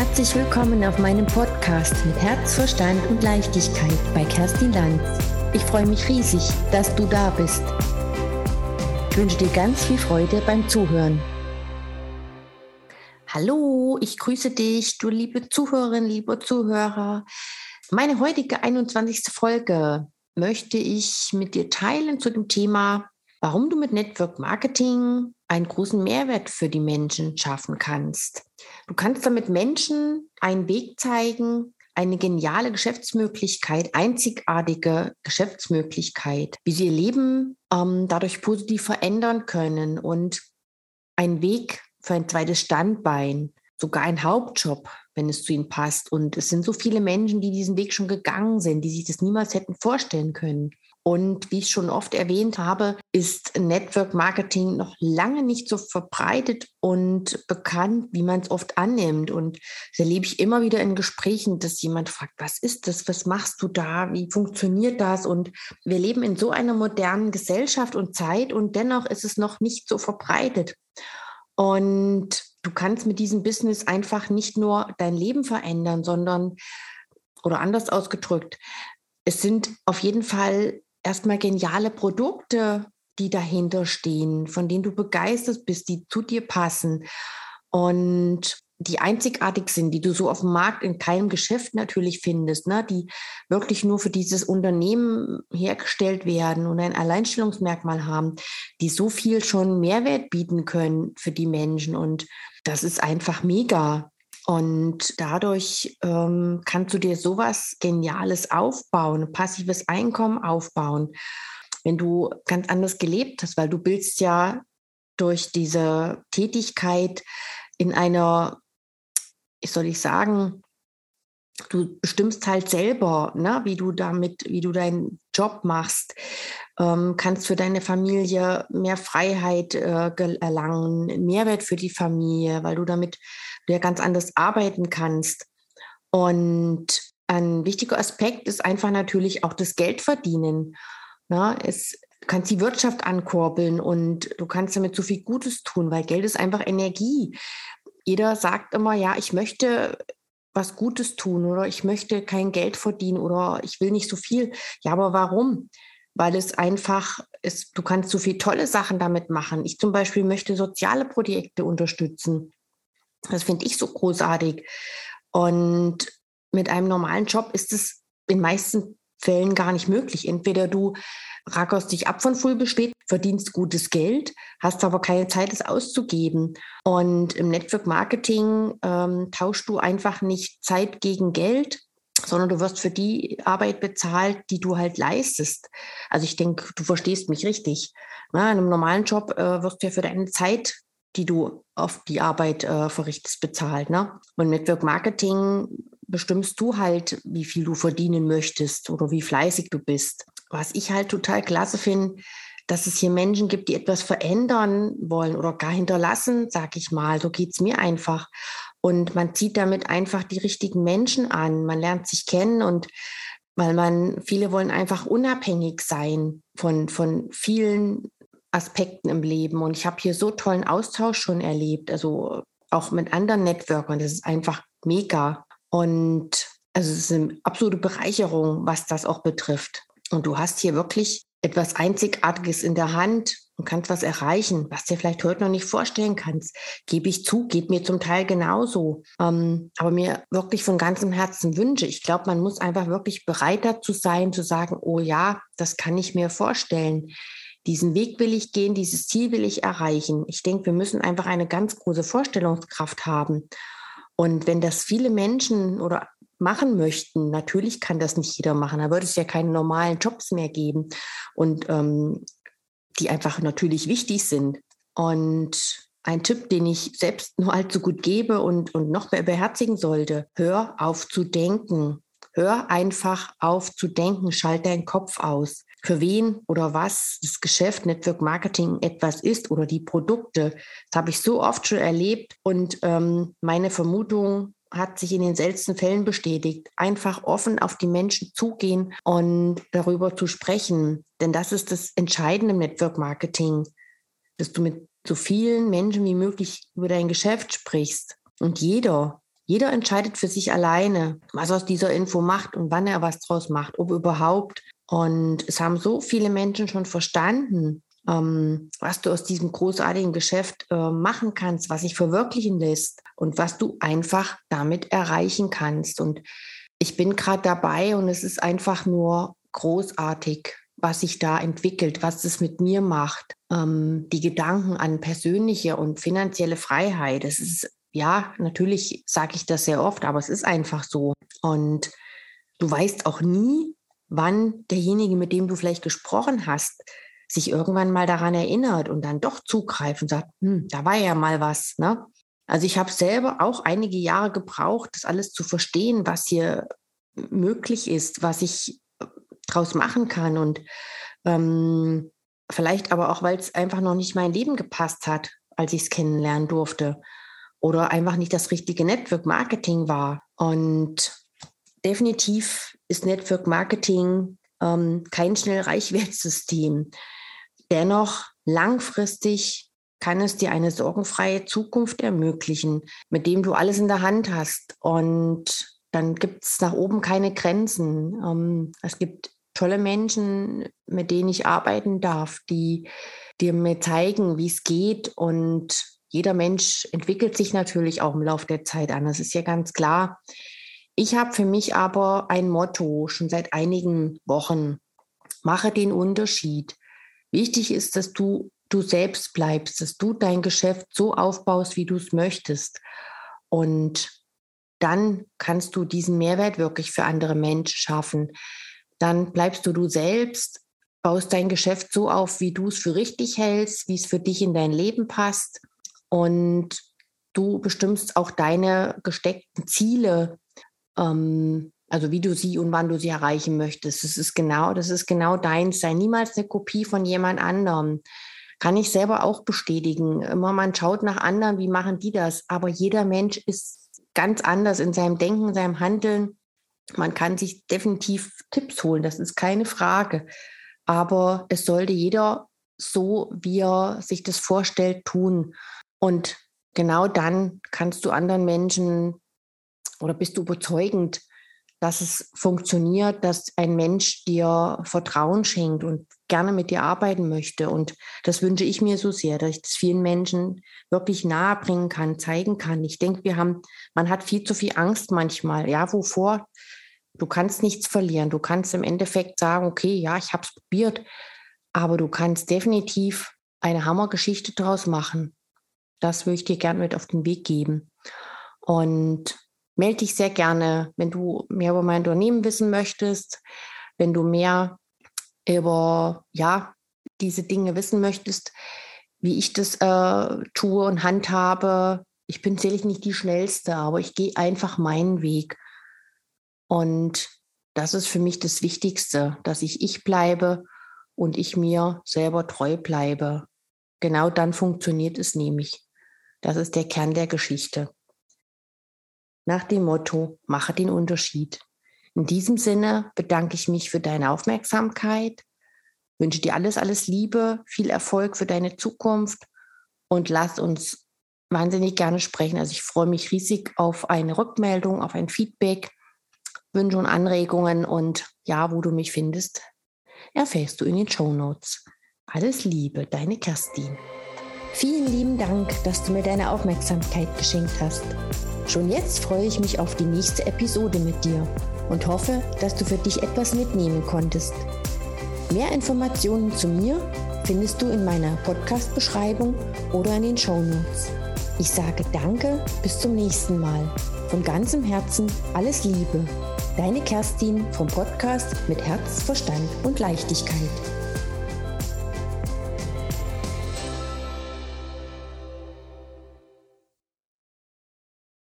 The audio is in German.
Herzlich willkommen auf meinem Podcast mit Herz, Verstand und Leichtigkeit bei Kerstin Lanz. Ich freue mich riesig, dass du da bist. Ich wünsche dir ganz viel Freude beim Zuhören. Hallo, ich grüße dich, du liebe Zuhörerin, lieber Zuhörer. Meine heutige 21. Folge möchte ich mit dir teilen zu dem Thema, warum du mit Network Marketing einen großen Mehrwert für die Menschen schaffen kannst. Du kannst damit Menschen einen Weg zeigen, eine geniale Geschäftsmöglichkeit, einzigartige Geschäftsmöglichkeit, wie sie ihr Leben ähm, dadurch positiv verändern können und einen Weg für ein zweites Standbein, sogar ein Hauptjob, wenn es zu ihnen passt. Und es sind so viele Menschen, die diesen Weg schon gegangen sind, die sich das niemals hätten vorstellen können. Und wie ich schon oft erwähnt habe, ist Network Marketing noch lange nicht so verbreitet und bekannt, wie man es oft annimmt. Und das erlebe ich immer wieder in Gesprächen, dass jemand fragt, was ist das? Was machst du da? Wie funktioniert das? Und wir leben in so einer modernen Gesellschaft und Zeit und dennoch ist es noch nicht so verbreitet. Und du kannst mit diesem Business einfach nicht nur dein Leben verändern, sondern, oder anders ausgedrückt, es sind auf jeden Fall erstmal geniale Produkte, die dahinter stehen, von denen du begeistert bist, die zu dir passen und die einzigartig sind, die du so auf dem Markt in keinem Geschäft natürlich findest, ne? die wirklich nur für dieses Unternehmen hergestellt werden und ein Alleinstellungsmerkmal haben, die so viel schon Mehrwert bieten können für die Menschen. Und das ist einfach mega. Und dadurch ähm, kannst du dir sowas Geniales aufbauen, passives Einkommen aufbauen, wenn du ganz anders gelebt hast, weil du bildest ja durch diese Tätigkeit in einer, ich soll ich sagen, du bestimmst halt selber, ne, wie du damit, wie du deinen Job machst, ähm, kannst für deine Familie mehr Freiheit äh, erlangen, Mehrwert für die Familie, weil du damit du ja ganz anders arbeiten kannst. Und ein wichtiger Aspekt ist einfach natürlich auch das Geldverdienen. Na, es, du kannst die Wirtschaft ankurbeln und du kannst damit so viel Gutes tun, weil Geld ist einfach Energie. Jeder sagt immer, ja, ich möchte was Gutes tun oder ich möchte kein Geld verdienen oder ich will nicht so viel. Ja, aber warum? Weil es einfach ist, du kannst so viele tolle Sachen damit machen. Ich zum Beispiel möchte soziale Projekte unterstützen. Das finde ich so großartig. Und mit einem normalen Job ist es in meisten Fällen gar nicht möglich. Entweder du rackerst dich ab von Full besteht, verdienst gutes Geld, hast aber keine Zeit, es auszugeben. Und im Network Marketing ähm, tauschst du einfach nicht Zeit gegen Geld, sondern du wirst für die Arbeit bezahlt, die du halt leistest. Also ich denke, du verstehst mich richtig. Na, in einem normalen Job äh, wirst du ja für deine Zeit die du auf die Arbeit äh, verrichtest, bezahlt. Ne? Und Network Marketing bestimmst du halt, wie viel du verdienen möchtest oder wie fleißig du bist. Was ich halt total klasse finde, dass es hier Menschen gibt, die etwas verändern wollen oder gar hinterlassen, sag ich mal. So geht's mir einfach. Und man zieht damit einfach die richtigen Menschen an. Man lernt sich kennen und weil man, viele wollen einfach unabhängig sein von, von vielen Aspekten im Leben. Und ich habe hier so tollen Austausch schon erlebt, also auch mit anderen Networkern. Das ist einfach mega. Und also es ist eine absolute Bereicherung, was das auch betrifft. Und du hast hier wirklich etwas Einzigartiges in der Hand und kannst was erreichen, was dir vielleicht heute noch nicht vorstellen kannst. Gebe ich zu, geht mir zum Teil genauso. Ähm, aber mir wirklich von ganzem Herzen wünsche. Ich glaube, man muss einfach wirklich bereit dazu sein, zu sagen, oh ja, das kann ich mir vorstellen diesen Weg will ich gehen, dieses Ziel will ich erreichen. Ich denke, wir müssen einfach eine ganz große Vorstellungskraft haben. Und wenn das viele Menschen oder machen möchten, natürlich kann das nicht jeder machen. Da würde es ja keine normalen Jobs mehr geben und ähm, die einfach natürlich wichtig sind. Und ein Tipp, den ich selbst nur allzu gut gebe und, und noch mehr beherzigen sollte, hör auf zu denken. Hör einfach auf zu denken, schalt deinen Kopf aus für wen oder was das Geschäft Network Marketing etwas ist oder die Produkte. Das habe ich so oft schon erlebt und ähm, meine Vermutung hat sich in den seltensten Fällen bestätigt. Einfach offen auf die Menschen zugehen und darüber zu sprechen. Denn das ist das Entscheidende im Network Marketing, dass du mit so vielen Menschen wie möglich über dein Geschäft sprichst. Und jeder, jeder entscheidet für sich alleine, was aus dieser Info macht und wann er was draus macht, ob überhaupt. Und es haben so viele Menschen schon verstanden, ähm, was du aus diesem großartigen Geschäft äh, machen kannst, was sich verwirklichen lässt und was du einfach damit erreichen kannst. Und ich bin gerade dabei und es ist einfach nur großartig, was sich da entwickelt, was es mit mir macht. Ähm, die Gedanken an persönliche und finanzielle Freiheit. Es ist, ja, natürlich sage ich das sehr oft, aber es ist einfach so. Und du weißt auch nie, wann derjenige, mit dem du vielleicht gesprochen hast, sich irgendwann mal daran erinnert und dann doch zugreift und sagt, hm, da war ja mal was. Ne? Also ich habe selber auch einige Jahre gebraucht, das alles zu verstehen, was hier möglich ist, was ich draus machen kann und ähm, vielleicht aber auch, weil es einfach noch nicht mein Leben gepasst hat, als ich es kennenlernen durfte oder einfach nicht das richtige Network Marketing war. Und definitiv ist Network Marketing ähm, kein Schnellreichwertsystem. Dennoch langfristig kann es dir eine sorgenfreie Zukunft ermöglichen, mit dem du alles in der Hand hast. Und dann gibt es nach oben keine Grenzen. Ähm, es gibt tolle Menschen, mit denen ich arbeiten darf, die, die mir zeigen, wie es geht. Und jeder Mensch entwickelt sich natürlich auch im Laufe der Zeit an. Das ist ja ganz klar. Ich habe für mich aber ein Motto schon seit einigen Wochen. Mache den Unterschied. Wichtig ist, dass du du selbst bleibst, dass du dein Geschäft so aufbaust, wie du es möchtest. Und dann kannst du diesen Mehrwert wirklich für andere Menschen schaffen. Dann bleibst du du selbst, baust dein Geschäft so auf, wie du es für richtig hältst, wie es für dich in dein Leben passt. Und du bestimmst auch deine gesteckten Ziele ähm, also wie du sie und wann du sie erreichen möchtest. Das ist genau, das ist genau deins. Sei niemals eine Kopie von jemand anderem. Kann ich selber auch bestätigen. Immer man schaut nach anderen, wie machen die das? Aber jeder Mensch ist ganz anders in seinem Denken, in seinem Handeln. Man kann sich definitiv Tipps holen, das ist keine Frage. Aber es sollte jeder so, wie er sich das vorstellt, tun. Und genau dann kannst du anderen Menschen oder bist du überzeugend, dass es funktioniert, dass ein Mensch dir Vertrauen schenkt und gerne mit dir arbeiten möchte. Und das wünsche ich mir so sehr, dass ich das vielen Menschen wirklich nahe bringen kann, zeigen kann. Ich denke, wir haben, man hat viel zu viel Angst manchmal. Ja, wovor? Du kannst nichts verlieren. Du kannst im Endeffekt sagen, okay, ja, ich habe es probiert, aber du kannst definitiv eine Hammergeschichte daraus machen. Das würde ich dir gerne mit auf den Weg geben. Und melde dich sehr gerne, wenn du mehr über mein Unternehmen wissen möchtest, wenn du mehr über ja, diese Dinge wissen möchtest, wie ich das äh, tue und handhabe. Ich bin sicherlich nicht die schnellste, aber ich gehe einfach meinen Weg. Und das ist für mich das Wichtigste, dass ich ich bleibe und ich mir selber treu bleibe. Genau dann funktioniert es nämlich. Das ist der Kern der Geschichte nach dem Motto, mache den Unterschied. In diesem Sinne bedanke ich mich für deine Aufmerksamkeit, wünsche dir alles, alles Liebe, viel Erfolg für deine Zukunft und lass uns wahnsinnig gerne sprechen. Also ich freue mich riesig auf eine Rückmeldung, auf ein Feedback, Wünsche und Anregungen und ja, wo du mich findest, erfährst du in den Show Notes. Alles Liebe, deine Kerstin. Vielen lieben Dank, dass du mir deine Aufmerksamkeit geschenkt hast. Schon jetzt freue ich mich auf die nächste Episode mit dir und hoffe, dass du für dich etwas mitnehmen konntest. Mehr Informationen zu mir findest du in meiner Podcast-Beschreibung oder in den Show Notes. Ich sage Danke, bis zum nächsten Mal. Von ganzem Herzen alles Liebe. Deine Kerstin vom Podcast mit Herz, Verstand und Leichtigkeit.